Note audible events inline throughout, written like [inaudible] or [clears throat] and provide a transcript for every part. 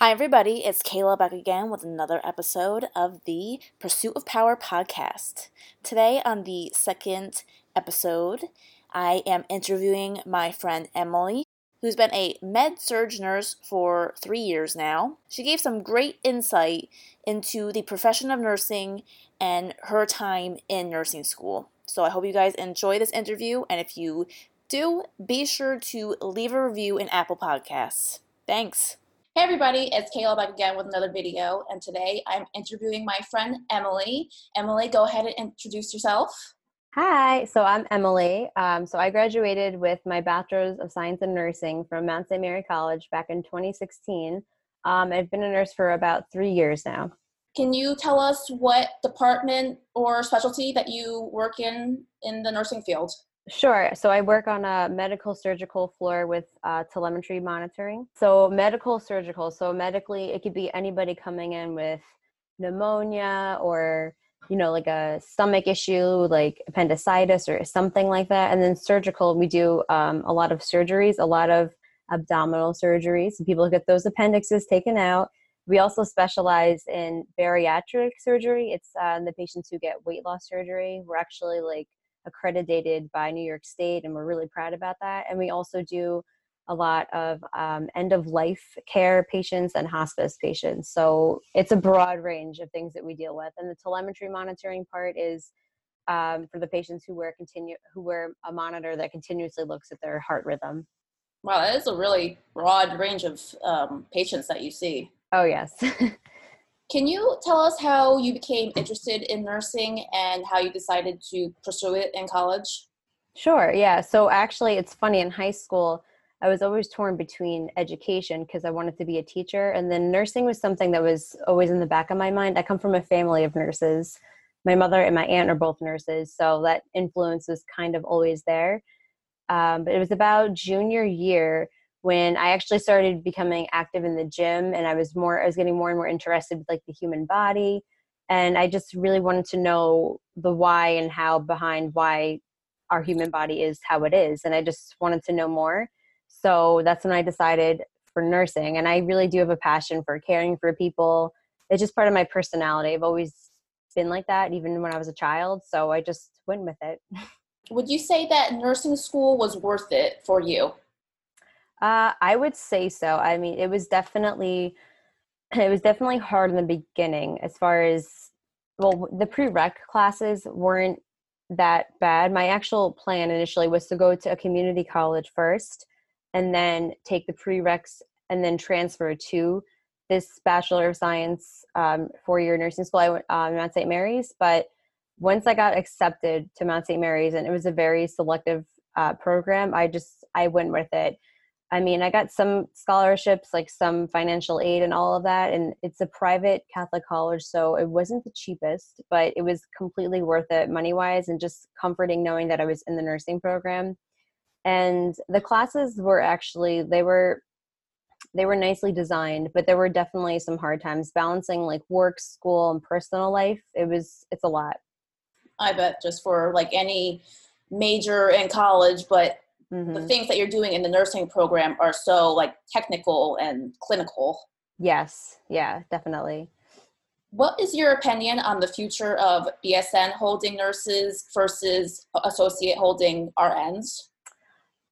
Hi, everybody. It's Kayla back again with another episode of the Pursuit of Power podcast. Today, on the second episode, I am interviewing my friend Emily, who's been a med surg nurse for three years now. She gave some great insight into the profession of nursing and her time in nursing school. So, I hope you guys enjoy this interview, and if you do, be sure to leave a review in Apple Podcasts. Thanks. Hey everybody, it's Kayla back again with another video, and today I'm interviewing my friend Emily. Emily, go ahead and introduce yourself. Hi, so I'm Emily. Um, so I graduated with my Bachelor's of Science in Nursing from Mount St. Mary College back in 2016. Um, I've been a nurse for about three years now. Can you tell us what department or specialty that you work in in the nursing field? Sure. So I work on a medical surgical floor with uh, telemetry monitoring. So medical surgical. So medically, it could be anybody coming in with pneumonia or you know like a stomach issue like appendicitis or something like that and then surgical we do um, a lot of surgeries a lot of abdominal surgeries people get those appendixes taken out we also specialize in bariatric surgery it's uh, the patients who get weight loss surgery we're actually like accredited by New York State, and we're really proud about that. And we also do a lot of um, end of life care patients and hospice patients. So it's a broad range of things that we deal with. And the telemetry monitoring part is um, for the patients who wear continue who wear a monitor that continuously looks at their heart rhythm. Wow, that is a really broad range of um, patients that you see. Oh yes. [laughs] Can you tell us how you became interested in nursing and how you decided to pursue it in college? Sure, yeah. So actually, it's funny in high school, I was always torn between education because I wanted to be a teacher, and then nursing was something that was always in the back of my mind. I come from a family of nurses. My mother and my aunt are both nurses, so that influence was kind of always there. Um, but it was about junior year when I actually started becoming active in the gym and I was more I was getting more and more interested with like the human body and I just really wanted to know the why and how behind why our human body is how it is and I just wanted to know more. So that's when I decided for nursing and I really do have a passion for caring for people. It's just part of my personality. I've always been like that even when I was a child, so I just went with it. [laughs] Would you say that nursing school was worth it for you? Uh, I would say so. I mean, it was definitely [clears throat] it was definitely hard in the beginning as far as well the prereq classes weren't that bad. My actual plan initially was to go to a community college first and then take the prereqs and then transfer to this Bachelor of Science um, four-year nursing school. I went um, Mount St. Mary's, but once I got accepted to Mount St. Mary's, and it was a very selective uh, program, I just I went with it. I mean, I got some scholarships, like some financial aid and all of that. And it's a private Catholic college, so it wasn't the cheapest, but it was completely worth it money wise and just comforting knowing that I was in the nursing program. And the classes were actually, they were. They were nicely designed, but there were definitely some hard times balancing like work, school, and personal life. It was, it's a lot. I bet just for like any major in college, but mm-hmm. the things that you're doing in the nursing program are so like technical and clinical. Yes. Yeah definitely. What is your opinion on the future of bsn holding nurses versus associate holding rns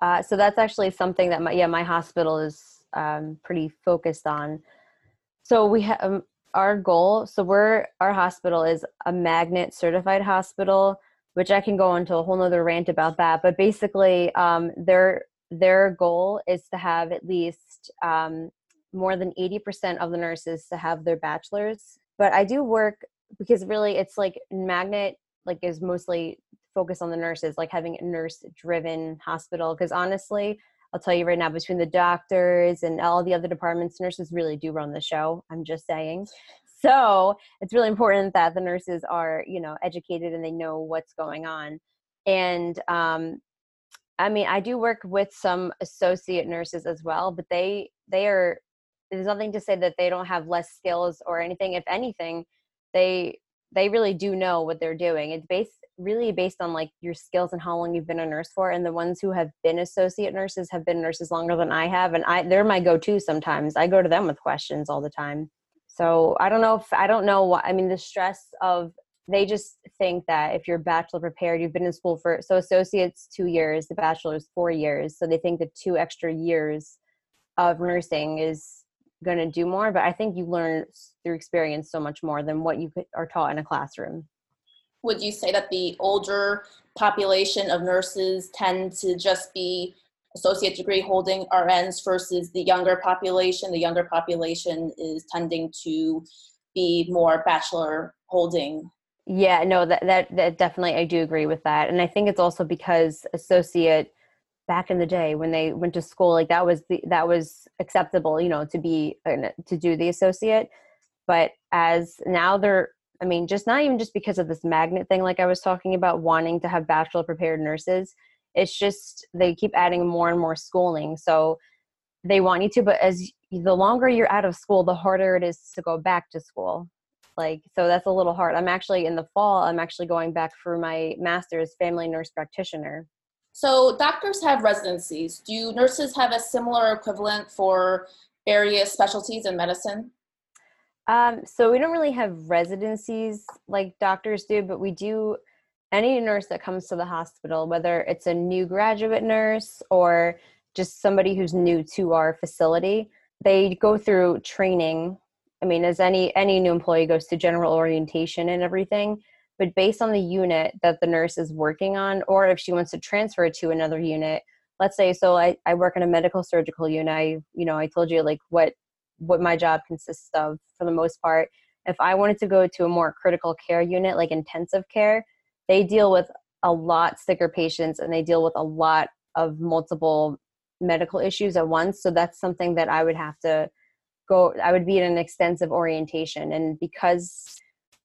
uh, so that's actually something that my yeah my hospital is um, pretty focused on. So we have um, our goal so we're our hospital is a magnet certified hospital which I can go into a whole nother rant about that. But basically, um, their their goal is to have at least um, more than 80% of the nurses to have their bachelor's. But I do work because really it's like magnet like is mostly focused on the nurses, like having a nurse driven hospital. Because honestly, I'll tell you right now, between the doctors and all the other departments, nurses really do run the show. I'm just saying so it's really important that the nurses are you know educated and they know what's going on. And um, i mean i do work with some associate nurses as well but they they are there's nothing to say that they don't have less skills or anything. If anything they they really do know what they're doing. It's based really based on like your skills and how long you've been a nurse for and the ones who have been associate nurses have been nurses longer than i have and i they're my go-to sometimes. I go to them with questions all the time so i don't know if i don't know what i mean the stress of they just think that if you're bachelor prepared you've been in school for so associates two years the bachelor's four years so they think the two extra years of nursing is going to do more but i think you learn through experience so much more than what you are taught in a classroom. Would you say that the older population of nurses tend to just be associate degree holding RNs versus the younger population? The younger population is tending to be more bachelor holding. Yeah, no, that, that that definitely I do agree with that, and I think it's also because associate back in the day when they went to school, like that was the that was acceptable, you know, to be to do the associate. But as now they're I mean, just not even just because of this magnet thing, like I was talking about, wanting to have bachelor prepared nurses. It's just they keep adding more and more schooling. So they want you to, but as the longer you're out of school, the harder it is to go back to school. Like, so that's a little hard. I'm actually in the fall, I'm actually going back for my master's family nurse practitioner. So doctors have residencies. Do nurses have a similar equivalent for various specialties in medicine? Um, so we don't really have residencies like doctors do, but we do any nurse that comes to the hospital, whether it's a new graduate nurse or just somebody who's new to our facility, they go through training. I mean, as any any new employee goes to general orientation and everything, but based on the unit that the nurse is working on, or if she wants to transfer to another unit, let's say so I, I work in a medical surgical unit. I, you know, I told you like what what my job consists of for the most part. If I wanted to go to a more critical care unit, like intensive care, they deal with a lot sicker patients and they deal with a lot of multiple medical issues at once. So that's something that I would have to go, I would be in an extensive orientation. And because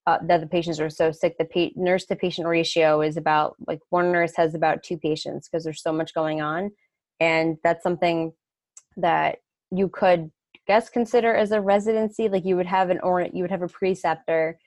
uh, that the patients are so sick, the pa- nurse to patient ratio is about like one nurse has about two patients because there's so much going on. And that's something that you could guess consider as a residency like you would have an or you would have a preceptor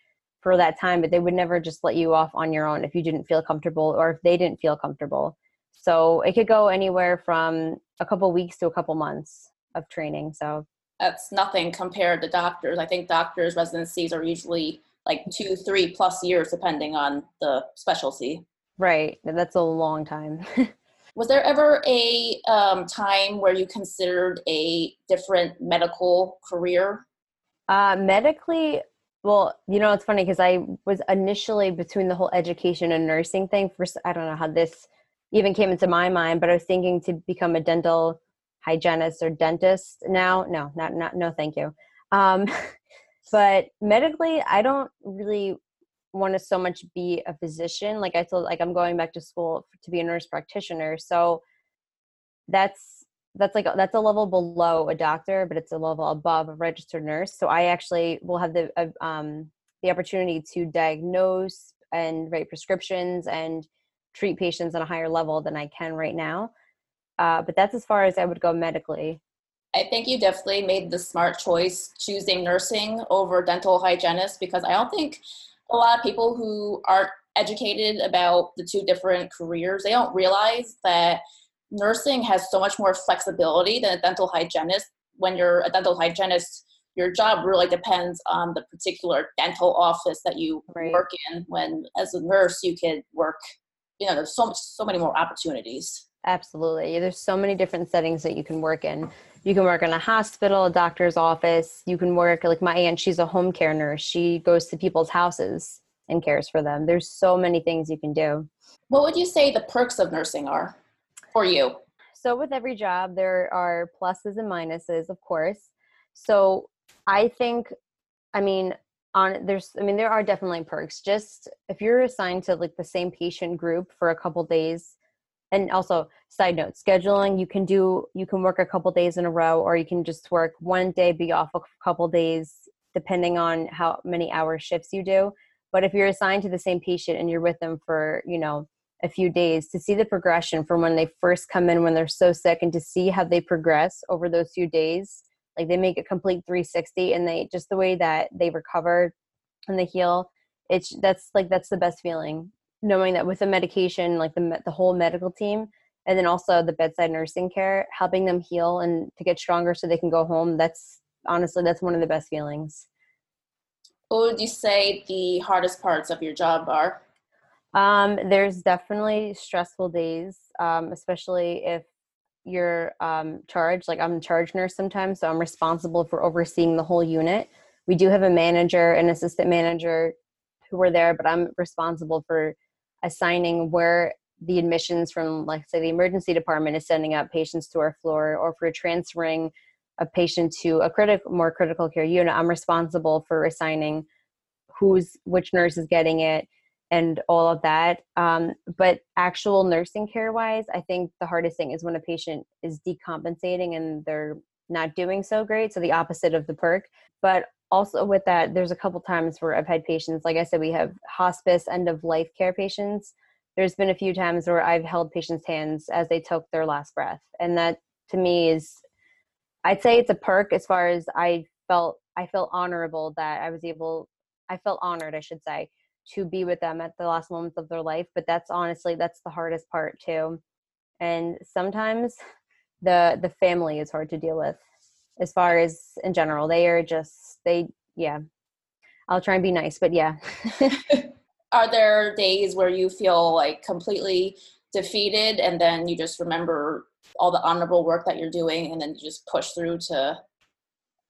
for that time but they would never just let you off on your own if you didn't feel comfortable or if they didn't feel comfortable. So it could go anywhere from a couple weeks to a couple months of training so. That's nothing compared to doctors. I think doctors residencies are usually like two three plus years depending on the specialty. Right that's a long time. [laughs] Was there ever a um, time where you considered a different medical career? Uh, medically, well, you know, it's funny because I was initially between the whole education and nursing thing. First, I don't know how this even came into my mind, but I was thinking to become a dental hygienist or dentist. Now, no, not not no, thank you. Um, [laughs] but medically, I don't really want to so much be a physician like i told like i'm going back to school to be a nurse practitioner so that's that's like that's a level below a doctor but it's a level above a registered nurse. So i actually will have the uh, um the opportunity to diagnose and write prescriptions and treat patients on a higher level than i can right now. Uh, but that's as far as i would go medically. I think you definitely made the smart choice choosing nursing over dental hygienist because I don't think a lot of people who aren't educated about the two different careers, they don't realize that nursing has so much more flexibility than a dental hygienist. When you're a dental hygienist, your job really depends on the particular dental office that you right. work in. When as a nurse, you could work, you know, there's so much, so many more opportunities. Absolutely. There's so many different settings that you can work in. You can work in a hospital, a doctor's office. You can work like my aunt, she's a home care nurse. She goes to people's houses and cares for them. There's so many things you can do. What would you say the perks of nursing are for you? So with every job there are pluses and minuses, of course. So I think I mean on there's I mean there are definitely perks. Just if you're assigned to like the same patient group for a couple days and also side note scheduling you can do you can work a couple days in a row or you can just work one day be off a couple days depending on how many hour shifts you do but if you're assigned to the same patient and you're with them for you know a few days to see the progression from when they first come in when they're so sick and to see how they progress over those few days like they make a complete 360 and they just the way that they recover and they heal it's that's like that's the best feeling knowing that with the medication, like the the whole medical team, and then also the bedside nursing care, helping them heal and to get stronger so they can go home. That's honestly that's one of the best feelings. What would you say the hardest parts of your job are? Um, there's definitely stressful days, um, especially if you're um, charged. Like I'm a charge nurse sometimes, so I'm responsible for overseeing the whole unit. We do have a manager and assistant manager who are there, but I'm responsible for assigning where the admissions from, like, say, the emergency department is sending out patients to our floor, or for transferring a patient to a critical, more critical care unit. I'm responsible for assigning who's which nurse is getting it and all of that. Um, but actual nursing care wise, I think the hardest thing is when a patient is decompensating and they're not doing so great. So the opposite of the perk. But also with that, there's a couple times where I've had patients, like I said, we have hospice end of life care patients. There's been a few times where I've held patients' hands as they took their last breath. And that to me is, I'd say it's a perk as far as I felt, I felt honorable that I was able, I felt honored, I should say, to be with them at the last moments of their life but that's honestly that's the hardest part too. And sometimes [laughs] the the family is hard to deal with as far as in general. They are just they yeah. I'll try and be nice but yeah. [laughs] [laughs] Are there days where you feel like completely defeated and then you just remember all the honorable work that you're doing and then you just push through to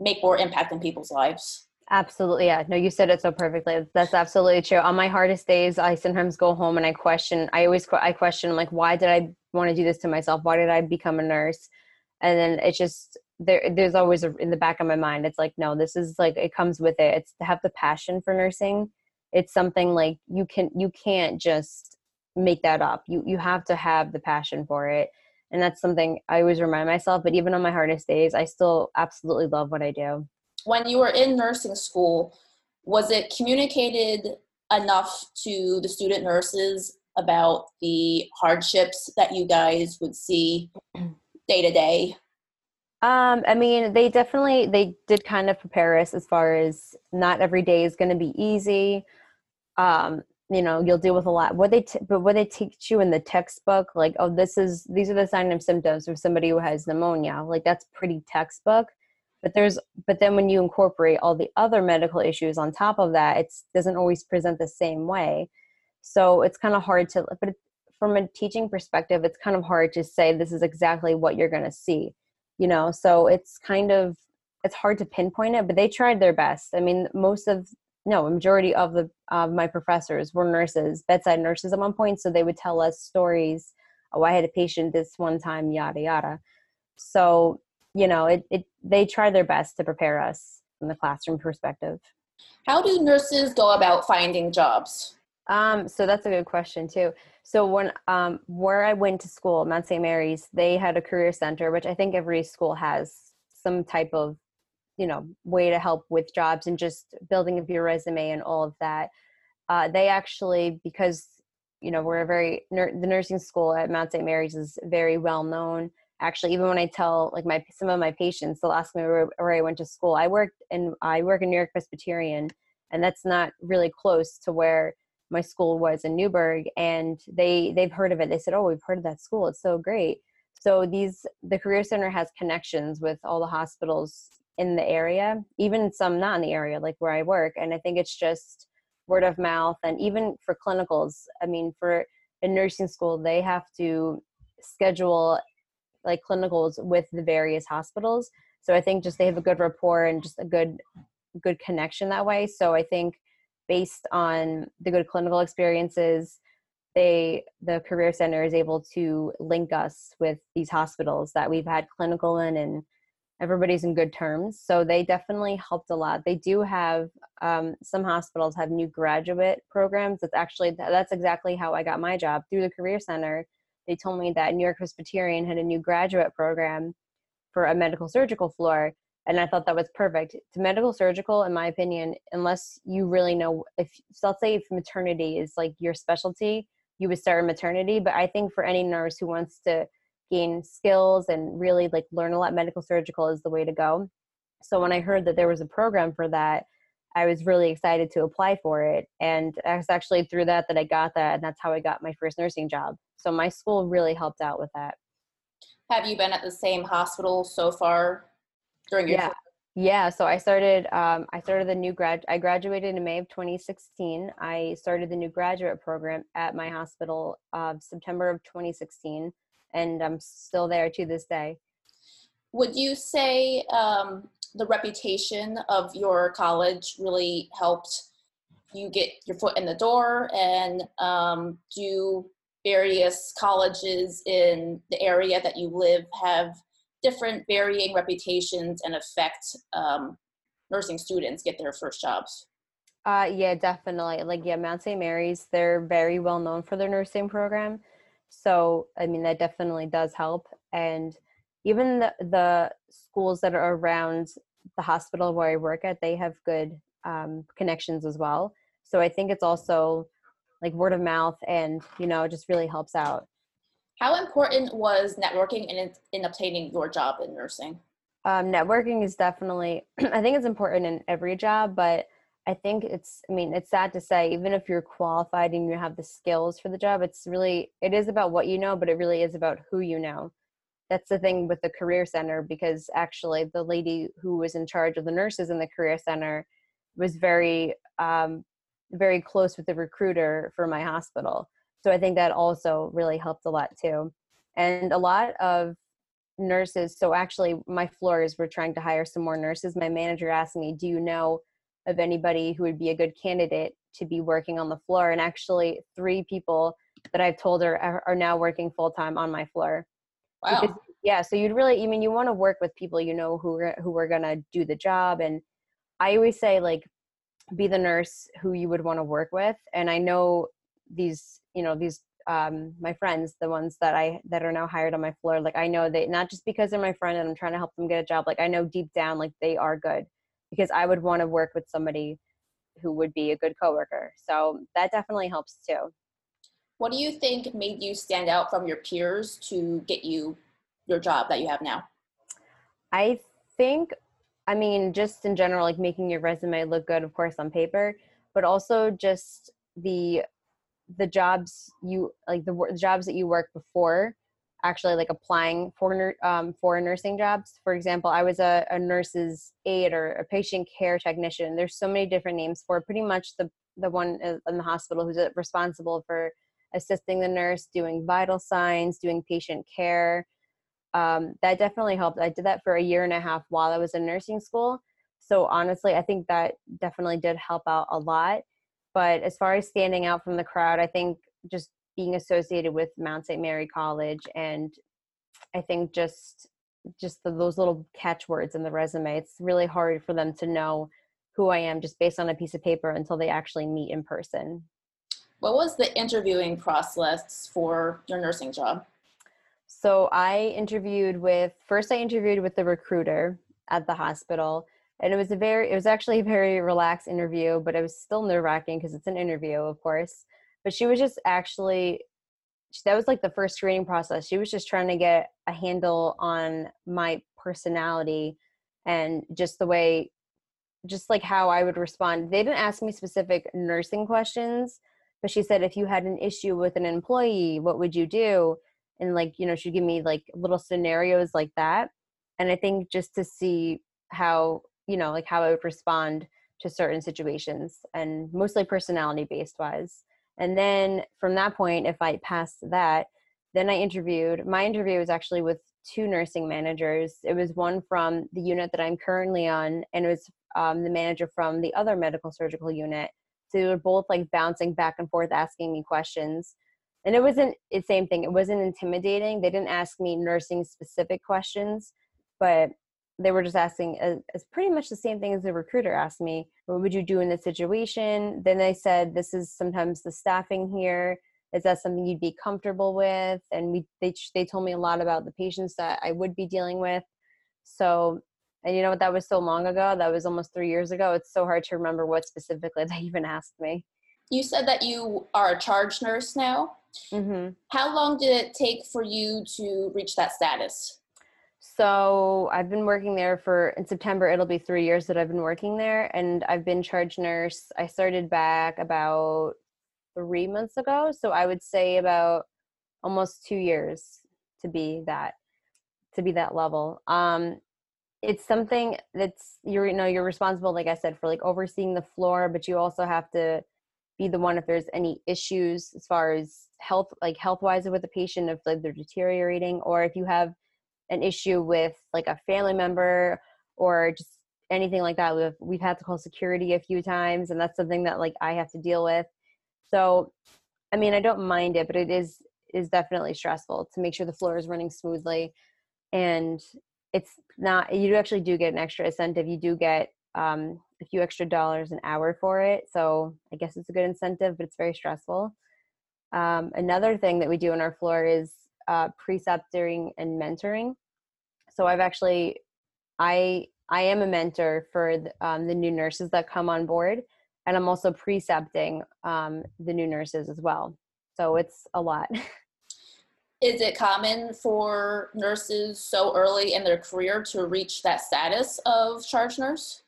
make more impact in people's lives Absolutely. Yeah. No, you said it so perfectly. That's absolutely true. On my hardest days, I sometimes go home and I question, I always, I question like, why did I want to do this to myself? Why did I become a nurse? And then it's just, there, there's always a, in the back of my mind, it's like, no, this is like, it comes with it. It's to have the passion for nursing. It's something like you can, you can't just make that up. You, you have to have the passion for it. And that's something I always remind myself, but even on my hardest days, I still absolutely love what I do when you were in nursing school, was it communicated enough to the student nurses about the hardships that you guys would see day to day? Um, I mean, they definitely they did kind of prepare us as far as not every day is going to be easy. Um, you know, you'll deal with a lot. What they t- but what they teach you in the textbook, like, oh, this is these are the signs and symptoms of somebody who has pneumonia. Like that's pretty textbook but there's but then when you incorporate all the other medical issues on top of that it doesn't always present the same way. So it's kind of hard to but from a teaching perspective it's kind of hard to say this is exactly what you're going to see you know? So it's kind of it's hard to pinpoint it but they tried their best. I mean most of no majority of the of my professors were nurses bedside nurses at one point so they would tell us stories oh i had a patient this one time yada yada. So you know it, it they try their best to prepare us from the classroom perspective. How do nurses go about finding jobs? Um, so that's a good question too. So when um, where i went to school mount st mary's they had a career center which i think every school has some type of you know way to help with jobs and just building up your resume and all of that. Uh, they actually because you know we're a very the nursing school at mount st mary's is very well known actually even when i tell like my some of my patients they'll ask me where, where i went to school i worked and i work in new york presbyterian and that's not really close to where my school was in newburgh and they they've heard of it. They said oh we've heard of that school. It's so great. So these the career center has connections with all the hospitals in the area even some not in the area like where i work and i think it's just word of mouth and even for clinicals i mean for a nursing school they have to schedule like clinicals with the various hospitals. So i think just they have a good rapport and just a good good connection that way. So i think based on the good clinical experiences they the career center is able to link us with these hospitals that we've had clinical in and everybody's in good terms. So they definitely helped a lot. They do have um, some hospitals have new graduate programs. That's actually that's exactly how i got my job through the career center they told me that New York Presbyterian had a new graduate program for a medical surgical floor. And I thought that was perfect. To medical surgical, in my opinion, unless you really know if so let's say if maternity is like your specialty, you would start in maternity. But I think for any nurse who wants to gain skills and really like learn a lot, medical surgical is the way to go. So when I heard that there was a program for that, I was really excited to apply for it. And it was actually through that that I got that. And that's how I got my first nursing job. So my school really helped out with that. Have you been at the same hospital so far during your yeah. Yeah, so I started. Um, I started the new grad. I graduated in May of 2016. I started the new graduate program at my hospital of September of 2016, and I'm still there to this day. Would you say um, the reputation of your college really helped you get your foot in the door? And um, do various colleges in the area that you live have different varying reputations and affect um, nursing students get their first jobs? Uh, yeah, definitely. Like, yeah, Mount St. Mary's, they're very well known for their nursing program. So, I mean, that definitely does help. And even the, the schools that are around the hospital where I work at, they have good um, connections as well. So I think it's also like word of mouth and, you know, it just really helps out. How important was networking in, in obtaining your job in nursing? Um, networking is definitely, [clears throat] I think it's important in every job, but I think it's, I mean, it's sad to say, even if you're qualified and you have the skills for the job, it's really, it is about what you know, but it really is about who you know. That's the thing with the Career Center, because actually the lady who was in charge of the nurses in the Career Center was very, um, very close with the recruiter for my hospital. So I think that also really helped a lot too. And a lot of nurses, so actually, my floors were trying to hire some more nurses. My manager asked me, Do you know of anybody who would be a good candidate to be working on the floor? And actually, three people that I've told her are, are now working full time on my floor. Wow. Because, yeah, so you'd really, I mean, you want to work with people you know who are, who are going to do the job. And I always say, like, be the nurse who you would want to work with. And I know these you know these um my friends the ones that i that are now hired on my floor like i know they not just because they're my friend and i'm trying to help them get a job like i know deep down like they are good because i would want to work with somebody who would be a good coworker so that definitely helps too what do you think made you stand out from your peers to get you your job that you have now i think i mean just in general like making your resume look good of course on paper but also just the the jobs you like the, jobs that you work before actually like applying for um, for nursing jobs. For example, I was a, a nurse's aide or a patient care technician. There's so many different names for pretty much the the one in the hospital who's responsible for assisting the nurse, doing vital signs, doing patient care. Um, that definitely helped. I did that for a year and a half while I was in nursing school. So honestly, I think that definitely did help out a lot. But as far as standing out from the crowd, I think just being associated with Mount St. Mary College and I think just just the, those little catchwords in the resume, it's really hard for them to know who I am just based on a piece of paper until they actually meet in person. What was the interviewing process for your nursing job? So I interviewed with first I interviewed with the recruiter at the hospital and it was a very it was actually a very relaxed interview but it was still nerve-wracking because it's an interview of course. But she was just actually that was like the first screening process. She was just trying to get a handle on my personality and just the way just like how i would respond. They didn't ask me specific nursing questions but she said if you had an issue with an employee what would you do? And like you know she'd give me like little scenarios like that. And i think just to see how you know like how i would respond to certain situations and mostly personality based wise. And then from that point if i passed that then i interviewed my interview was actually with two nursing managers. It was one from the unit that i'm currently on and it was um, the manager from the other medical surgical unit so they were both like bouncing back and forth asking me questions. And it wasn't the same thing. It wasn't intimidating. They didn't ask me nursing specific questions but they were just asking as, as, pretty much the same thing as the recruiter asked me. What would you do in this situation? Then they said this is sometimes the staffing here. Is that something you'd be comfortable with? And we they, they told me a lot about the patients that i would be dealing with. So and you know what that was so long ago that was almost three years ago it's so hard to remember what specifically [laughs] they even asked me you said that you are a charge nurse now mm-hmm. how long did it take for you to reach that status So I've been working there for in September. It'll be three years that I've been working there, and I've been charge nurse. I started back about three months ago, so I would say about almost two years to be that to be that level. Um, it's something that's you're you know you're responsible, like I said, for like overseeing the floor, but you also have to be the one if there's any issues as far as health like health wise with the patient if like they're deteriorating or if you have an issue with like a family member or just anything like that. We've, we've had to call security a few times and that's something that like i have to deal with. So i mean i don't mind it but it is is definitely stressful to make sure the floor is running smoothly and it's not you actually do get an extra incentive you do get um, a few extra dollars an hour for it so i guess it's a good incentive but it's very stressful um, another thing that we do on our floor is uh, precepting and mentoring. So I've actually, I I am a mentor for the, um, the new nurses that come on board, and I'm also precepting um, the new nurses as well. So it's a lot. [laughs] Is it common for nurses so early in their career to reach that status of charge nurse?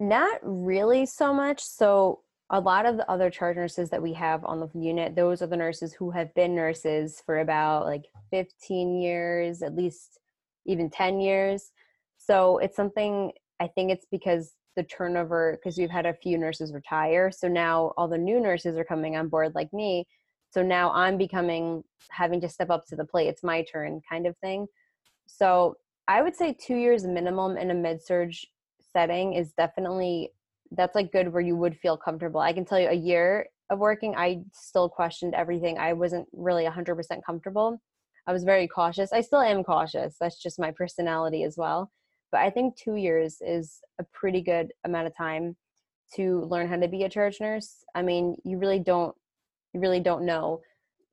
Not really so much. So a lot of the other charge nurses that we have on the unit, those are the nurses who have been nurses for about like 15 years, at least even 10 years. So it's something I think it's because the turnover, because we've had a few nurses retire. So now all the new nurses are coming on board like me. So now I'm becoming having to step up to the plate. It's my turn kind of thing. So I would say two years minimum in a med-surg setting is definitely that's like good where you would feel comfortable. I can tell you a year of working, I still questioned everything. I wasn't really 100% comfortable. I was very cautious. I still am cautious. That's just my personality as well. But I think two years is a pretty good amount of time to learn how to be a charge nurse. I mean, you really don't, you really don't know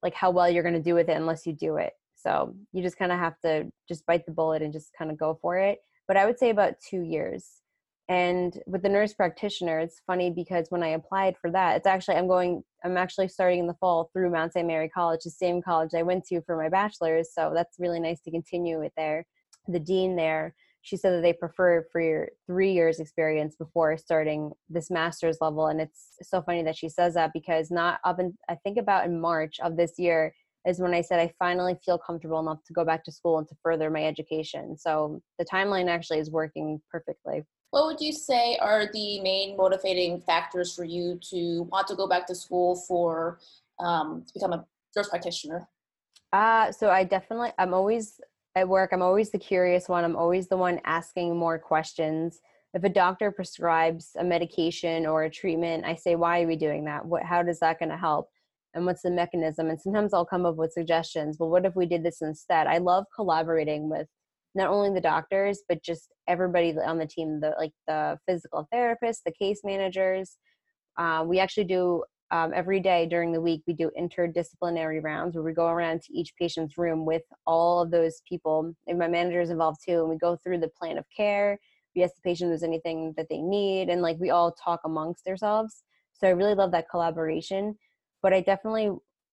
like how well you're going to do with it unless you do it. So you just kind of have to just bite the bullet and just kind of go for it. But I would say about two years and with the nurse practitioner it's funny because when i applied for that it's actually i'm going i'm actually starting in the fall through mount st mary college the same college i went to for my bachelor's so that's really nice to continue it there the dean there she said that they prefer for your three years experience before starting this master's level and it's so funny that she says that because not up in i think about in march of this year is when i said i finally feel comfortable enough to go back to school and to further my education so the timeline actually is working perfectly what would you say are the main motivating factors for you to want to go back to school for um, to become a nurse practitioner? Uh, so I definitely, I'm always at work, I'm always the curious one. I'm always the one asking more questions. If a doctor prescribes a medication or a treatment, I say, why are we doing that? What, how does that going to help? And what's the mechanism? And sometimes I'll come up with suggestions. Well, what if we did this instead? I love collaborating with not only the doctors but just everybody on the team the like the physical therapists the case managers uh, we actually do um, every day during the week we do interdisciplinary rounds where we go around to each patient's room with all of those people. And my manager is involved too and we go through the plan of care. We ask the patient if there's anything that they need and like we all talk amongst ourselves. So i really love that collaboration but i definitely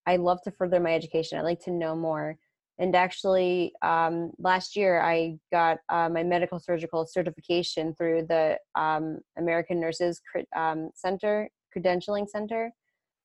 i love to further my education. I like to know more. And actually um, last year i got uh, my medical surgical certification through the um, american nurses um, center credentialing center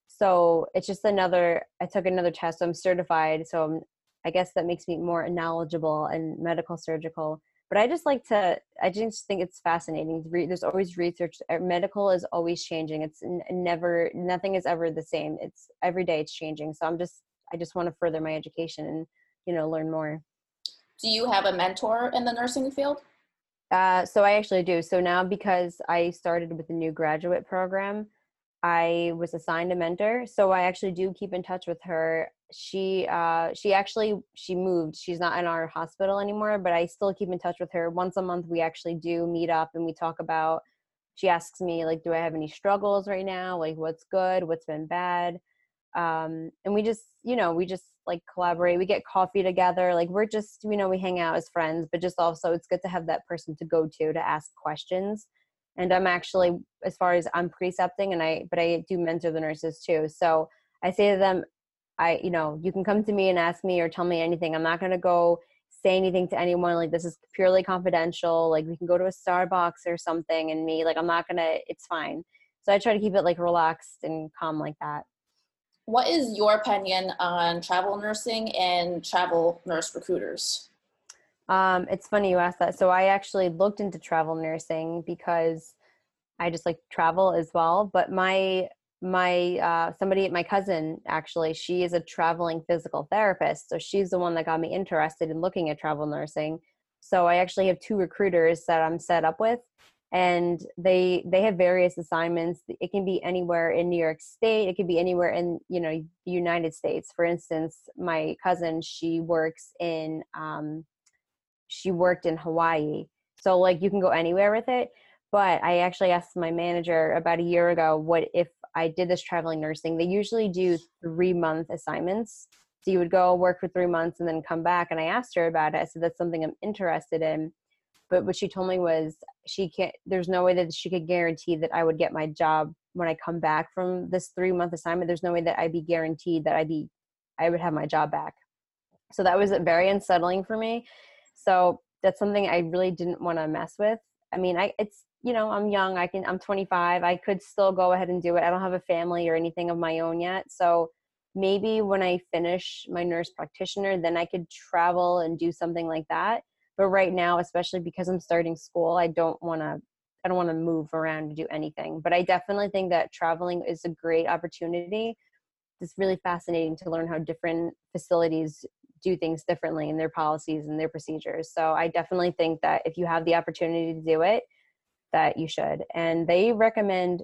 so it's just another i took another test so i'm certified so I'm, i guess that makes me more knowledgeable in medical surgical. But i just like to i just think it's fascinating there's always research er, medical is always changing it's never nothing is ever the same it's every day it's changing so i'm just i just want to further my education and you know learn more. Do you have a mentor in the nursing field? Uh, so i actually do so now because i started with the new graduate program i was assigned a mentor so i actually do keep in touch with her. She uh, she actually she moved. She's not in our hospital anymore but i still keep in touch with her. Once a month we actually do meet up and we talk about she asks me like do i have any struggles right now? Like what's good? What's been bad? Um, and we just you know we just like collaborate. We get coffee together. Like we're just you know we hang out as friends but just also it's good to have that person to go to to ask questions and i'm actually as far as i'm precepting and i but i do mentor the nurses too so i say to them i you know you can come to me and ask me or tell me anything i'm not going to go say anything to anyone. Like, this is purely confidential. Like, we can go to a Starbucks or something, and me, like, I'm not gonna, it's fine. So I try to keep it like relaxed and calm like that. What is your opinion on travel nursing and travel nurse recruiters? Um, it's funny you asked that. So I actually looked into travel nursing because I just like travel as well. But my my uh, somebody my cousin actually she is a traveling physical therapist so she's the one that got me interested in looking at travel nursing so i actually have two recruiters that i'm set up with and they they have various assignments it can be anywhere in new york state it could be anywhere in you know the united states for instance my cousin she works in um she worked in hawaii so like you can go anywhere with it but i actually asked my manager about a year ago what if i did this traveling nursing? They usually do three month assignments so you would go work for three months and then come back and i asked her about it i said that's something i'm interested in but what she told me was she can't there's no way that she could guarantee that i would get my job when i come back from this three month assignment there's no way that i'd be guaranteed that i'd be i would have my job back. So that was very unsettling for me so that's something i really didn't want to mess with. I mean i it's you know i'm young i can i'm 25 i could still go ahead and do it i don't have a family or anything of my own yet. So maybe when i finish my nurse practitioner then i could travel and do something like that. But right now especially because i'm starting school i don't want to i don't want to move around to do anything. But i definitely think that traveling is a great opportunity. It's really fascinating to learn how different facilities do things differently in their policies and their procedures so i definitely think that if you have the opportunity to do it that you should and they recommend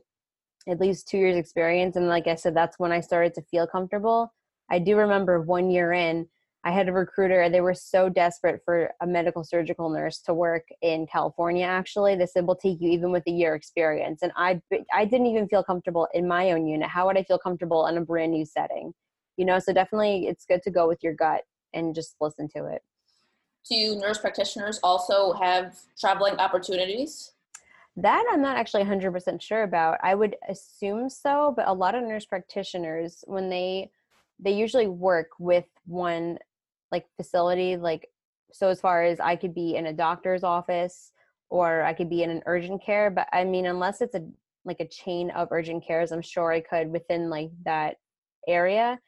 at least two years experience and like i said that's when i started to feel comfortable i do remember one year in I had a recruiter, they were so desperate for a medical surgical nurse to work in California. Actually, they said, "We'll take you even with a year experience." And I, I didn't even feel comfortable in my own unit. How would I feel comfortable in a brand new setting? You know, so definitely, it's good to go with your gut and just listen to it. Do nurse practitioners also have traveling opportunities? That I'm not actually 100% sure about. I would assume so, but a lot of nurse practitioners, when they they usually work with one like facility like so as far as i could be in a doctor's office or i could be in an urgent care but i mean unless it's a like a chain of urgent cares i'm sure i could within like that area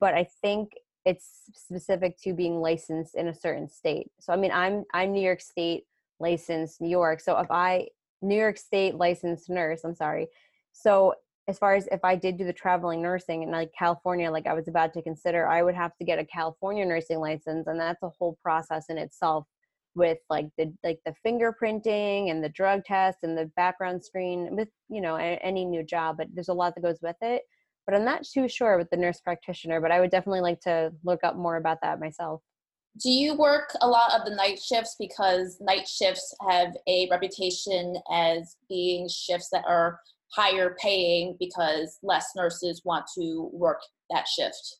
but i think it's specific to being licensed in a certain state so i mean i'm i'm new york state licensed new york so if i new york state licensed nurse i'm sorry so as far as if I did do the traveling nursing in like California, like I was about to consider, I would have to get a California nursing license, and that's a whole process in itself with like the like the fingerprinting and the drug test and the background screen with you know any new job. But there's a lot that goes with it. But I'm not too sure with the nurse practitioner. But I would definitely like to look up more about that myself. Do you work a lot of the night shifts because night shifts have a reputation as being shifts that are higher paying because less nurses want to work that shift?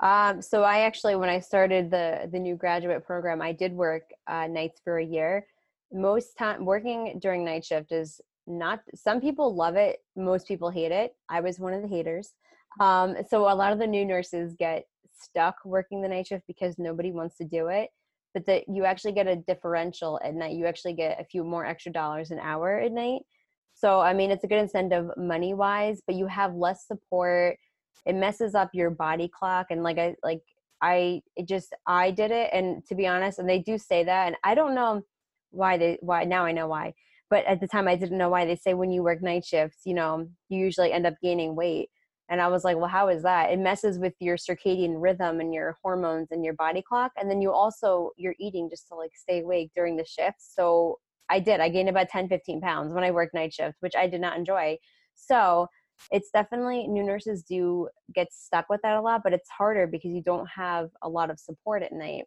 Um, so I actually, when I started the the new graduate program, I did work uh, nights for a year. Most time working during night shift is not. Some people love it. Most people hate it. I was one of the haters. Um, so a lot of the new nurses get stuck working the night shift because nobody wants to do it. But that you actually get a differential at night. You actually get a few more extra dollars an hour at night. So, I mean, it's a good incentive money wise, but you have less support. It messes up your body clock. And like, I, like, I it just, I did it. And to be honest, and they do say that, and I don't know why they, why now I know why. But at the time, I didn't know why they say when you work night shifts, you know, you usually end up gaining weight. And I was like, well, how is that? It messes with your circadian rhythm and your hormones and your body clock. And then you also, you're eating just to like stay awake during the shifts. So I did. I gained about 10, 15 pounds when I worked night shift, which I did not enjoy. So it's definitely new nurses do get stuck with that a lot, but it's harder because you don't have a lot of support at night.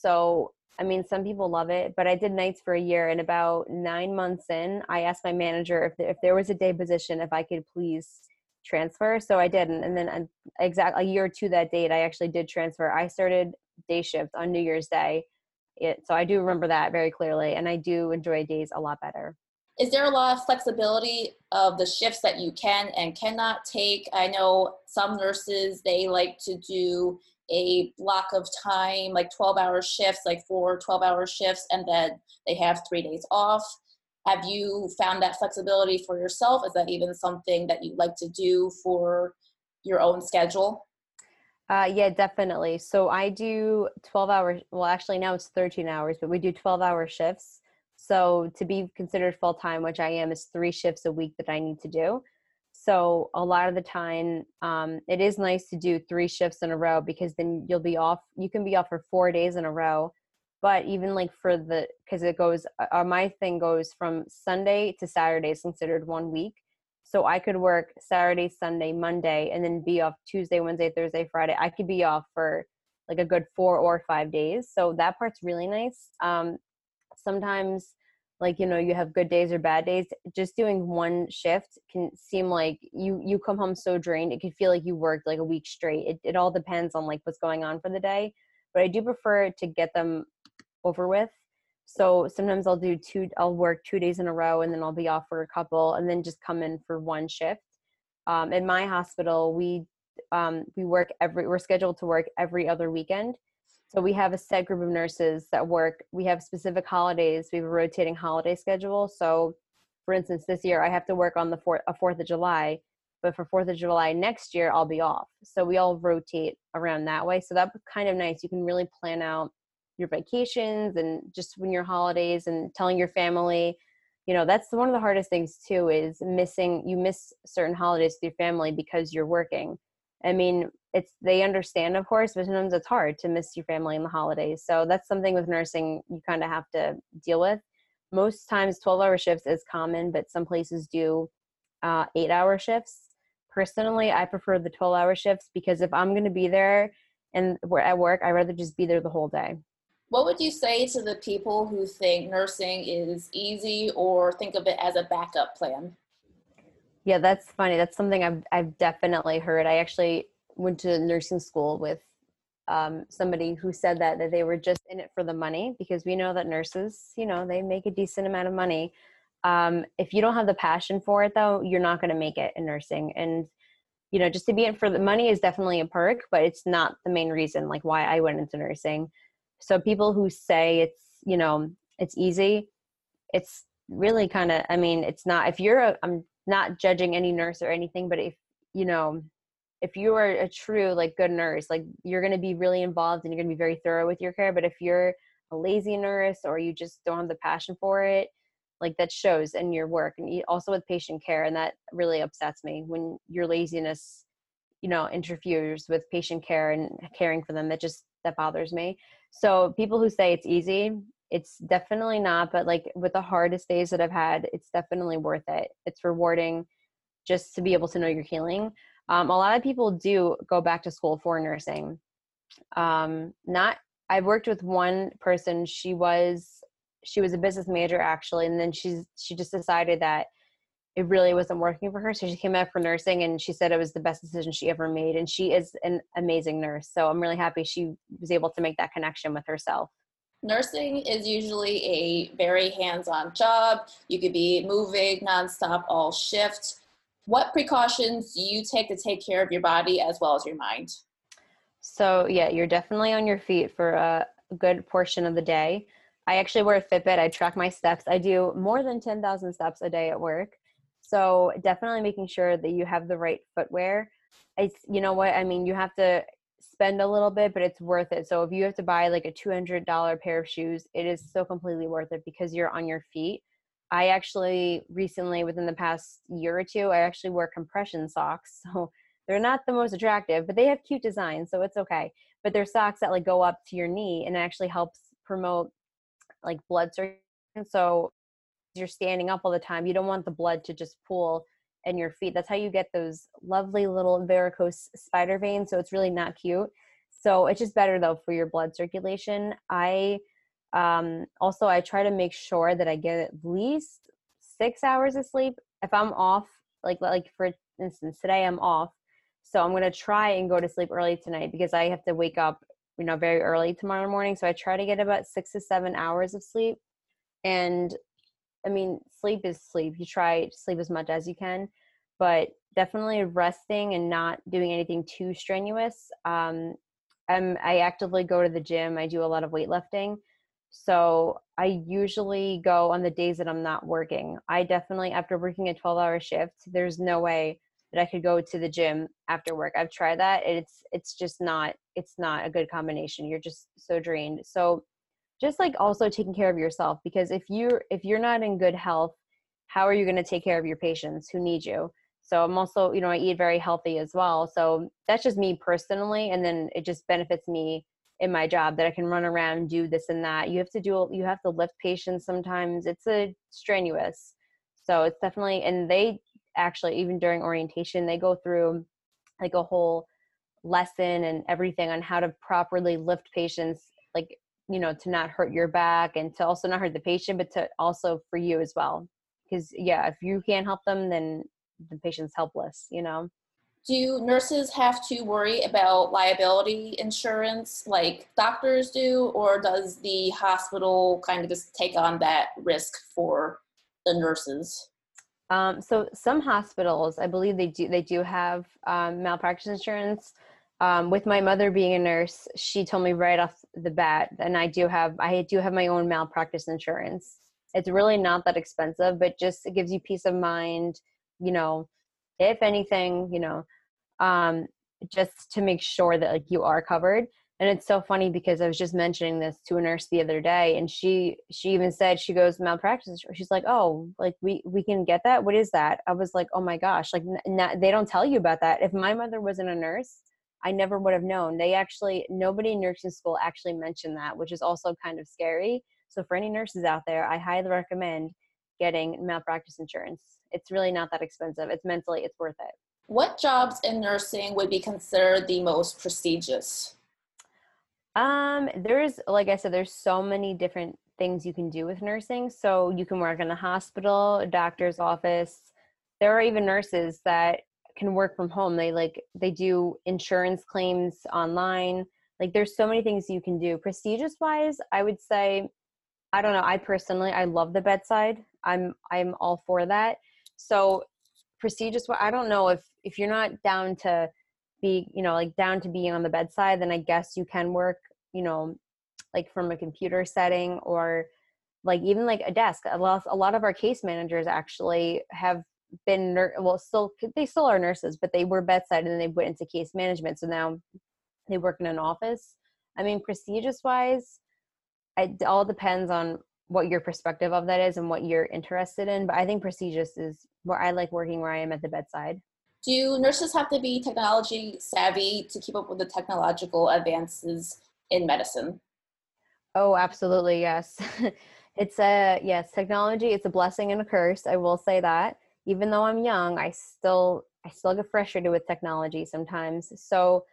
So, I mean, some people love it, but I did nights for a year. And about nine months in, I asked my manager if there, if there was a day position, if I could please transfer. So I didn't. And then exactly a year to that date, I actually did transfer. I started day shift on New Year's Day it, so I do remember that very clearly, and I do enjoy days a lot better. Is there a lot of flexibility of the shifts that you can and cannot take? I know some nurses they like to do a block of time, like 12 hour shifts, like four 12 hour shifts, and then they have three days off. Have you found that flexibility for yourself? Is that even something that you like to do for your own schedule? Uh, yeah, definitely. So I do 12 hours. Well, actually, now it's 13 hours, but we do 12 hour shifts. So to be considered full time, which I am, is three shifts a week that I need to do. So a lot of the time, um, it is nice to do three shifts in a row because then you'll be off. You can be off for four days in a row. But even like for the, because it goes, uh, uh, my thing goes from Sunday to Saturday is considered one week. So I could work Saturday, Sunday, Monday, and then be off Tuesday, Wednesday, Thursday, Friday. I could be off for like a good four or five days. So that part's really nice. Um, sometimes like you know you have good days or bad days just doing one shift can seem like you you come home so drained it can feel like you worked like a week straight it, it all depends on like what's going on for the day but i do prefer to get them over with so sometimes i'll do two i'll work two days in a row and then i'll be off for a couple and then just come in for one shift um, in my hospital we um, we work every we're scheduled to work every other weekend so we have a set group of nurses that work. We have specific holidays. We have a rotating holiday schedule. So, for instance, this year I have to work on the fourth, a Fourth of July, but for Fourth of July next year I'll be off. So we all rotate around that way. So that's kind of nice. You can really plan out your vacations and just when your holidays and telling your family. You know, that's one of the hardest things too is missing. You miss certain holidays with your family because you're working. I mean, it's they understand of course but sometimes it's hard to miss your family in the holidays. So that's something with nursing you kind of have to deal with. Most times 12 hour shifts is common but some places do uh, eight hour shifts. Personally i prefer the 12 hour shifts because if i'm going to be there and we're at work i'd rather just be there the whole day. What would you say to the people who think nursing is easy or think of it as a backup plan? Yeah that's funny. That's something i've, I've definitely heard. I actually went to nursing school with um, somebody who said that that they were just in it for the money because we know that nurses, you know, they make a decent amount of money. Um, if you don't have the passion for it, though, you're not going to make it in nursing. And you know, just to be in for the money is definitely a perk, but it's not the main reason like why I went into nursing. So people who say it's you know it's easy, it's really kind of. I mean, it's not. If you're, I'm not judging any nurse or anything, but if you know if you are a true like good nurse like you're going to be really involved and you're going to be very thorough with your care but if you're a lazy nurse or you just don't have the passion for it like that shows in your work and also with patient care and that really upsets me when your laziness you know interferes with patient care and caring for them that just that bothers me. So people who say it's easy it's definitely not but like with the hardest days that i've had it's definitely worth it. It's rewarding just to be able to know you're healing um, a lot of people do go back to school for nursing. Um, not, I've worked with one person. She was she was a business major actually, and then she's she just decided that it really wasn't working for her. So she came back for nursing, and she said it was the best decision she ever made. And she is an amazing nurse. So I'm really happy she was able to make that connection with herself. Nursing is usually a very hands on job. You could be moving nonstop all shift what precautions do you take to take care of your body as well as your mind? So, yeah, you're definitely on your feet for a good portion of the day. I actually wear a Fitbit. I track my steps. I do more than 10,000 steps a day at work. So, definitely making sure that you have the right footwear. It's, you know what? I mean, you have to spend a little bit, but it's worth it. So, if you have to buy like a $200 pair of shoes, it is so completely worth it because you're on your feet I actually recently, within the past year or two, I actually wear compression socks. [laughs] So they're not the most attractive, but they have cute designs, so it's okay. But they're socks that like go up to your knee and it actually helps promote like blood circulation. So you're standing up all the time. You don't want the blood to just pool in your feet. That's how you get those lovely little varicose spider veins. So it's really not cute. So it's just better though for your blood circulation. I um, also, I try to make sure that I get at least six hours of sleep. If I'm off, like like for instance, today I'm off, so I'm gonna try and go to sleep early tonight because I have to wake up, you know, very early tomorrow morning. So I try to get about six to seven hours of sleep, and I mean, sleep is sleep. You try to sleep as much as you can, but definitely resting and not doing anything too strenuous um, am I actively go to the gym. I do a lot of weightlifting. So I usually go on the days that I'm not working. I definitely, after working a 12 hour shift, there's no way that I could go to the gym after work. I've tried that. It's, it's just not, it's not a good combination. You're just so drained. So just like also taking care of yourself, because if you're, if you're not in good health, how are you going to take care of your patients who need you? So I'm also, you know, I eat very healthy as well. So that's just me personally. And then it just benefits me in my job that I can run around, do this and that. You have to do, you have to lift patients sometimes. It's a strenuous. So it's definitely, and they actually, even during orientation, they go through like a whole lesson and everything on how to properly lift patients, like, you know, to not hurt your back and to also not hurt the patient, but to also for you as well. Because, yeah, if you can't help them, then the patient's helpless, you know? Do nurses have to worry about liability insurance like doctors do, or does the hospital kind of just take on that risk for the nurses? Um, so some hospitals, I believe they do they do have um, malpractice insurance. Um, with my mother being a nurse, she told me right off the bat, and I do have I do have my own malpractice insurance. It's really not that expensive, but just it gives you peace of mind you know if anything you know um just to make sure that like you are covered and it's so funny because i was just mentioning this to a nurse the other day and she she even said she goes malpractice she's like oh like we we can get that what is that i was like oh my gosh like n- n- they don't tell you about that if my mother wasn't a nurse i never would have known they actually nobody in nursing school actually mentioned that which is also kind of scary so for any nurses out there i highly recommend getting malpractice insurance. It's really not that expensive. It's mentally, it's worth it. What jobs in nursing would be considered the most prestigious? Um, there's, like I said, there's so many different things you can do with nursing. So you can work in a hospital, a doctor's office. There are even nurses that can work from home. They like they do insurance claims online. Like there's so many things you can do. Prestigious wise, I would say I don't know. I personally, I love the bedside. I'm, I'm all for that. So prestigious. I don't know if, if you're not down to be, you know, like down to being on the bedside, then I guess you can work, you know, like from a computer setting or like even like a desk. A lot, a lot of our case managers actually have been, well, still, they still are nurses, but they were bedside and then they went into case management. So now they work in an office. I mean, prestigious wise, it all depends on what your perspective of that is and what you're interested in. But I think prestigious is where I like working where I am at the bedside. Do nurses have to be technology savvy to keep up with the technological advances in medicine? Oh, absolutely, yes. [laughs] it's a yes, technology, it's a blessing and a curse. I will say that. Even though I'm young, I still I still get frustrated with technology sometimes. So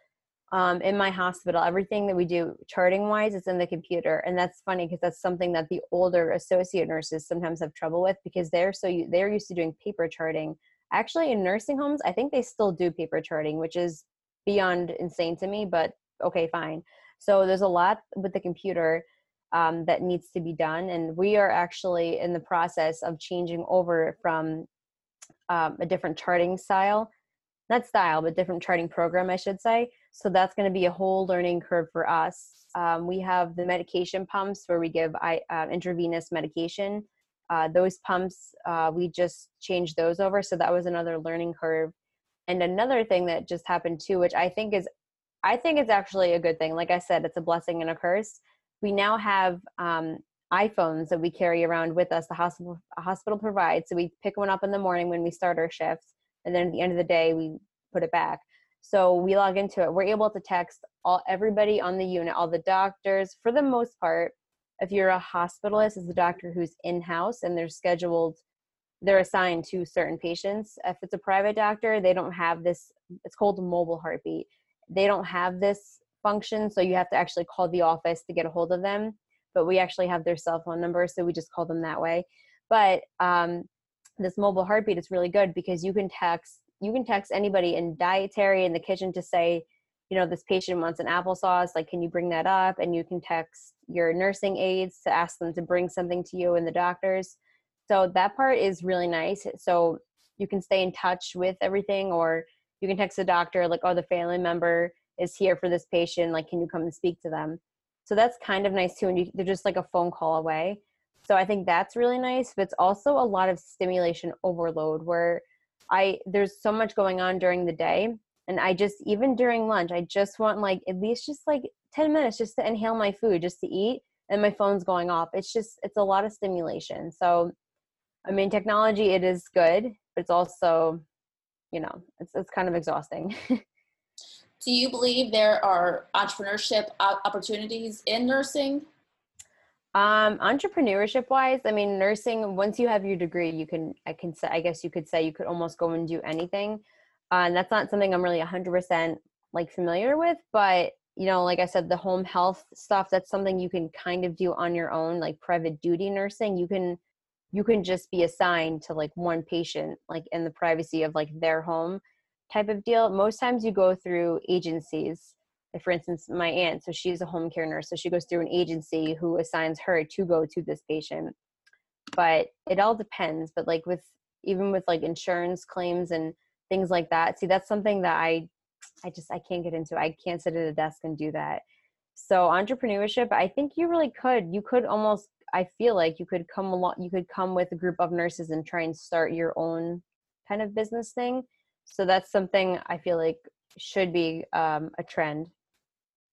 um, in my hospital everything that we do charting wise is in the computer. And that's funny because that's something that the older associate nurses sometimes have trouble with because they're so they're used to doing paper charting. Actually in nursing homes i think they still do paper charting which is beyond insane to me but okay fine. So there's a lot with the computer um, that needs to be done and we are actually in the process of changing over from um, a different charting style not style but different charting program i should say so that's going to be a whole learning curve for us. Um, we have the medication pumps where we give uh, intravenous medication. Uh, those pumps, uh, we just changed those over. So that was another learning curve. And another thing that just happened too, which I think is, I think it's actually a good thing. Like I said, it's a blessing and a curse. We now have um, iPhones that we carry around with us. The hospital hospital provides. So we pick one up in the morning when we start our shifts, and then at the end of the day we put it back. So we log into it. We're able to text all everybody on the unit, all the doctors, for the most part. If you're a hospitalist, is the doctor who's in house and they're scheduled, they're assigned to certain patients. If it's a private doctor, they don't have this. It's called mobile heartbeat. They don't have this function, so you have to actually call the office to get a hold of them. But we actually have their cell phone number, so we just call them that way. But um, this mobile heartbeat is really good because you can text you can text anybody in dietary in the kitchen to say you know this patient wants an applesauce like can you bring that up? And you can text your nursing aides to ask them to bring something to you and the doctors. So that part is really nice. So you can stay in touch with everything or you can text the doctor like oh the family member is here for this patient like can you come and speak to them? So that's kind of nice too and you, they're just like a phone call away so i think that's really nice but it's also a lot of stimulation overload where i there's so much going on during the day and i just even during lunch i just want like at least just like 10 minutes just to inhale my food just to eat and my phone's going off. It's just it's a lot of stimulation. So i mean technology it is good but it's also you know it's, it's kind of exhausting. [laughs] Do you believe there are entrepreneurship uh, opportunities in nursing um, entrepreneurship wise, I mean, nursing. Once you have your degree, you can. I can say. I guess you could say you could almost go and do anything. Uh, and that's not something I'm really 100% like familiar with. But you know, like I said, the home health stuff. That's something you can kind of do on your own, like private duty nursing. You can you can just be assigned to like one patient like in the privacy of like their home type of deal most times you go through agencies for instance my aunt so she's a home care nurse so she goes through an agency who assigns her to go to this patient. But it all depends but like with even with like insurance claims and things like that see that's something that i i just i can't get into i can't sit at a desk and do that. So entrepreneurship i think you really could you could almost I feel like you could come along, you could come with a group of nurses and try and start your own kind of business thing. So that's something I feel like should be um, a trend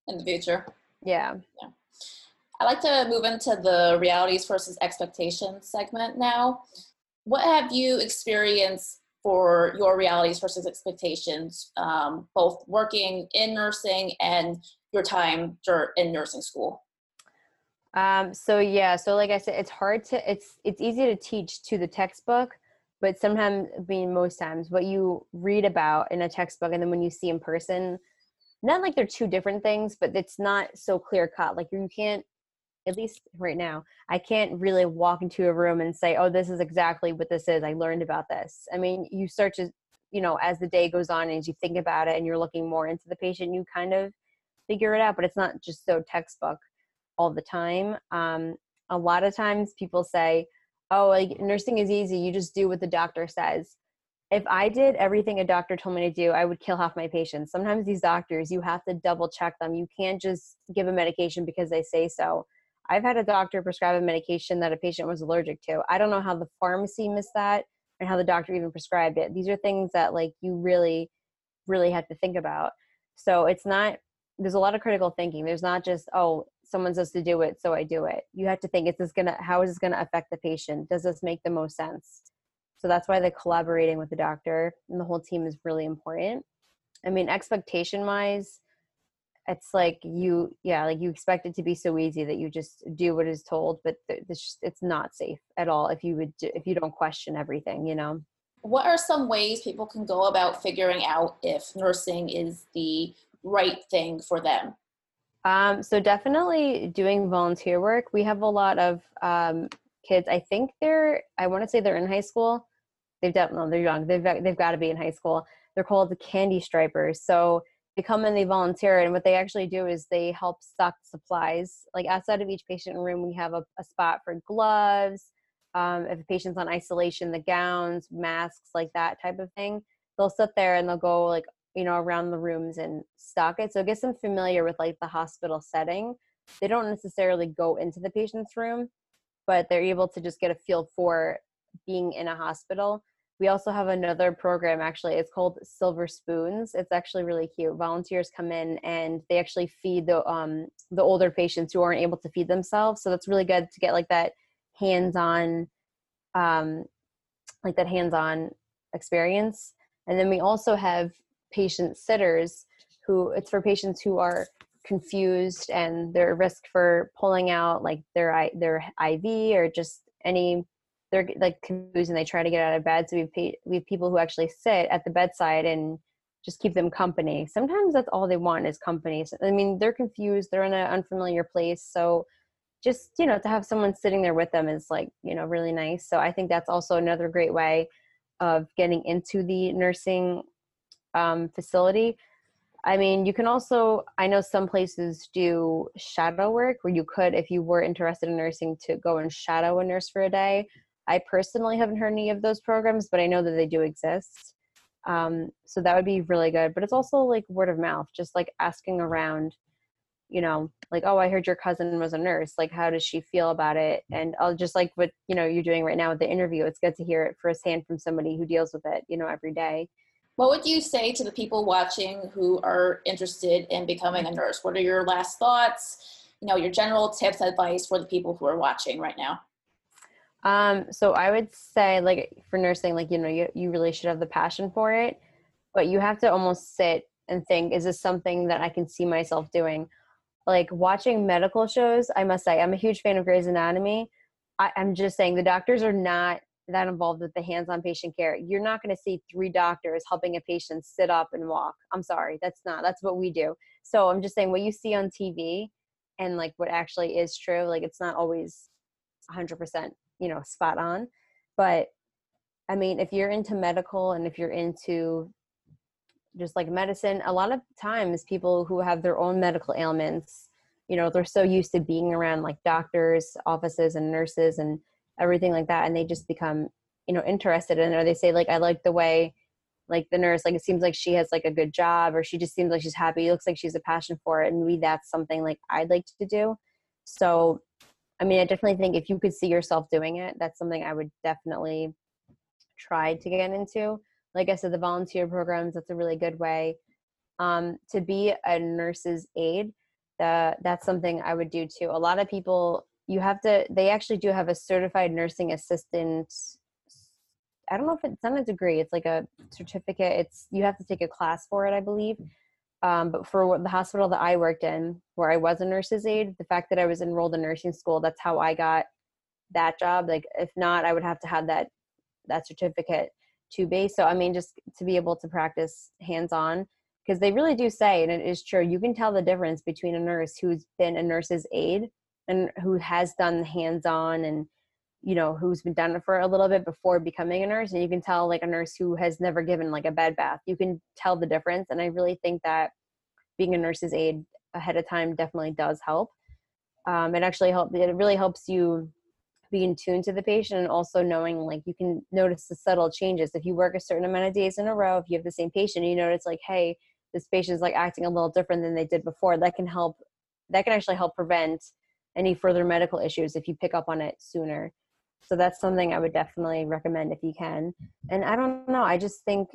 in the future. Yeah. Yeah. I'd like to move into the realities versus expectations segment now. What have you experienced for your realities versus expectations, um, both working in nursing and your time in nursing school? Um, so yeah, so like I said, it's hard to it's it's easy to teach to the textbook, but sometimes I mean most times what you read about in a textbook and then when you see in person, not like they're two different things, but it's not so clear cut. Like you can't at least right now, I can't really walk into a room and say, "Oh, this is exactly what this is. I learned about this." I mean, you start to, you know, as the day goes on and as you think about it and you're looking more into the patient, you kind of figure it out, but it's not just so textbook all the time. Um, a lot of times people say, oh, like nursing is easy. You just do what the doctor says. If I did everything a doctor told me to do, I would kill half my patients. Sometimes these doctors, you have to double check them. You can't just give a medication because they say so. I've had a doctor prescribe a medication that a patient was allergic to. I don't know how the pharmacy missed that and how the doctor even prescribed it. These are things that like you really, really have to think about. So it's not, there's a lot of critical thinking. There's not just, oh, someone says to do it, so I do it. You have to think, is this gonna, how is this gonna affect the patient? Does this make the most sense? So that's why the collaborating with the doctor and the whole team is really important. I mean, expectation wise, it's like you, yeah, like you expect it to be so easy that you just do what is told, but it's, it's not safe at all if you would, if you don't question everything, you know? What are some ways people can go about figuring out if nursing is the right thing for them? Um, so definitely doing volunteer work. We have a lot of um, kids. I think they're. I want to say they're in high school. They've definitely they're young. They've they've got to be in high school. They're called the candy stripers. So they come and they volunteer, and what they actually do is they help stock supplies. Like outside of each patient room, we have a, a spot for gloves. Um, if a patient's on isolation, the gowns, masks, like that type of thing. They'll sit there and they'll go like you know around the rooms and stock it so it gets them familiar with like the hospital setting they don't necessarily go into the patient's room but they're able to just get a feel for being in a hospital we also have another program actually it's called silver spoons it's actually really cute volunteers come in and they actually feed the um the older patients who aren't able to feed themselves so that's really good to get like that hands-on um like that hands-on experience. And then we also have patient sitters who it's for patients who are confused and they're at risk for pulling out like their their IV or just any they're like confused and they try to get out of bed. So we we have people who actually sit at the bedside and just keep them company. Sometimes that's all they want is company. So, I mean, they're confused. They're in an unfamiliar place. So just, you know, to have someone sitting there with them is like, you know, really nice. So I think that's also another great way of getting into the nursing um, facility. I mean, you can also, I know some places do shadow work where you could, if you were interested in nursing, to go and shadow a nurse for a day. I personally haven't heard any of those programs, but I know that they do exist. Um, so that would be really good. But it's also like word of mouth, just like asking around, you know, like, oh, I heard your cousin was a nurse. Like, how does she feel about it? And I'll just like what, you know, you're doing right now with the interview. It's good to hear it firsthand from somebody who deals with it, you know, every day. What would you say to the people watching who are interested in becoming a nurse? What are your last thoughts? You know, your general tips, advice for the people who are watching right now? Um, so I would say like for nursing, like, you know, you, you really should have the passion for it, but you have to almost sit and think, is this something that I can see myself doing? Like watching medical shows, I must say, I'm a huge fan of Grey's Anatomy. I, I'm just saying the doctors are not that involved with the hands-on patient care. You're not going to see three doctors helping a patient sit up and walk. I'm sorry, that's not. That's what we do. So I'm just saying what you see on TV and like what actually is true, like it's not always 100% you know spot on. But i mean if you're into medical and if you're into just like medicine a lot of times people who have their own medical ailments you know they're so used to being around like doctors offices and nurses and everything like that and they just become you know interested in it or they say like i like the way like the nurse like it seems like she has like a good job or she just seems like she's happy it looks like she's a passion for it and maybe that's something like i'd like to do. So I mean, I definitely think if you could see yourself doing it, that's something I would definitely try to get into. Like I said, the volunteer programs, that's a really good way. Um, to be a nurse's aide, that that's something I would do too. A lot of people, you have to, they actually do have a certified nursing assistant. I don't know if it's not a degree, it's like a certificate. It's, you have to take a class for it, I believe. Um, but for the hospital that I worked in, where I was a nurse's aide, the fact that I was enrolled in nursing school, that's how I got that job. Like, if not, I would have to have that that certificate to be. So, I mean, just to be able to practice hands on, because they really do say, and it is true, you can tell the difference between a nurse who's been a nurse's aide and who has done the hands on and you know who's been done it for a little bit before becoming a nurse and you can tell like a nurse who has never given like a bed bath you can tell the difference and i really think that being a nurse's aide ahead of time definitely does help. Um, it actually help it really helps you be in tune to the patient and also knowing like you can notice the subtle changes. If you work a certain amount of days in a row if you have the same patient you notice like hey this patient is like acting a little different than they did before that can help that can actually help prevent any further medical issues if you pick up on it sooner so that's something i would definitely recommend if you can. And i don't know i just think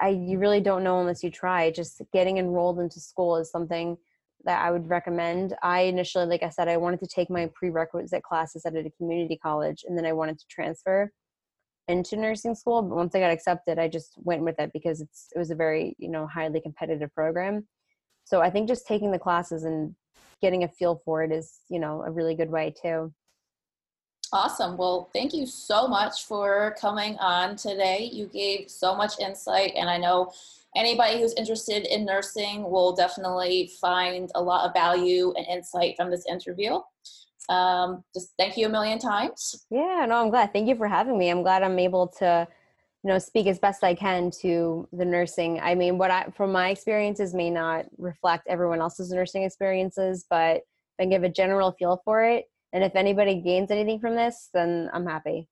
i you really don't know unless you try. Just getting enrolled into school is something that i would recommend. I initially like i said i wanted to take my prerequisite classes at a community college and then i wanted to transfer into nursing school. But once i got accepted i just went with it because it's it was a very you know highly competitive program. So i think just taking the classes and getting a feel for it is you know a really good way too Awesome. Well, thank you so much for coming on today. You gave so much insight, and I know anybody who's interested in nursing will definitely find a lot of value and insight from this interview. Um, just thank you a million times. Yeah, no, I'm glad. Thank you for having me. I'm glad I'm able to, you know, speak as best I can to the nursing. I mean, what I, from my experiences, may not reflect everyone else's nursing experiences, but I give a general feel for it, and if anybody gains anything from this, then I'm happy.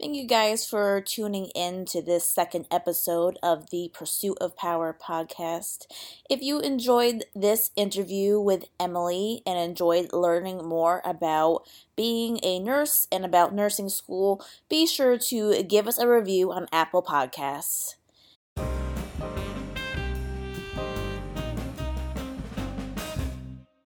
Thank you guys for tuning in to this second episode of the Pursuit of Power podcast. If you enjoyed this interview with Emily and enjoyed learning more about being a nurse and about nursing school, be sure to give us a review on Apple Podcasts.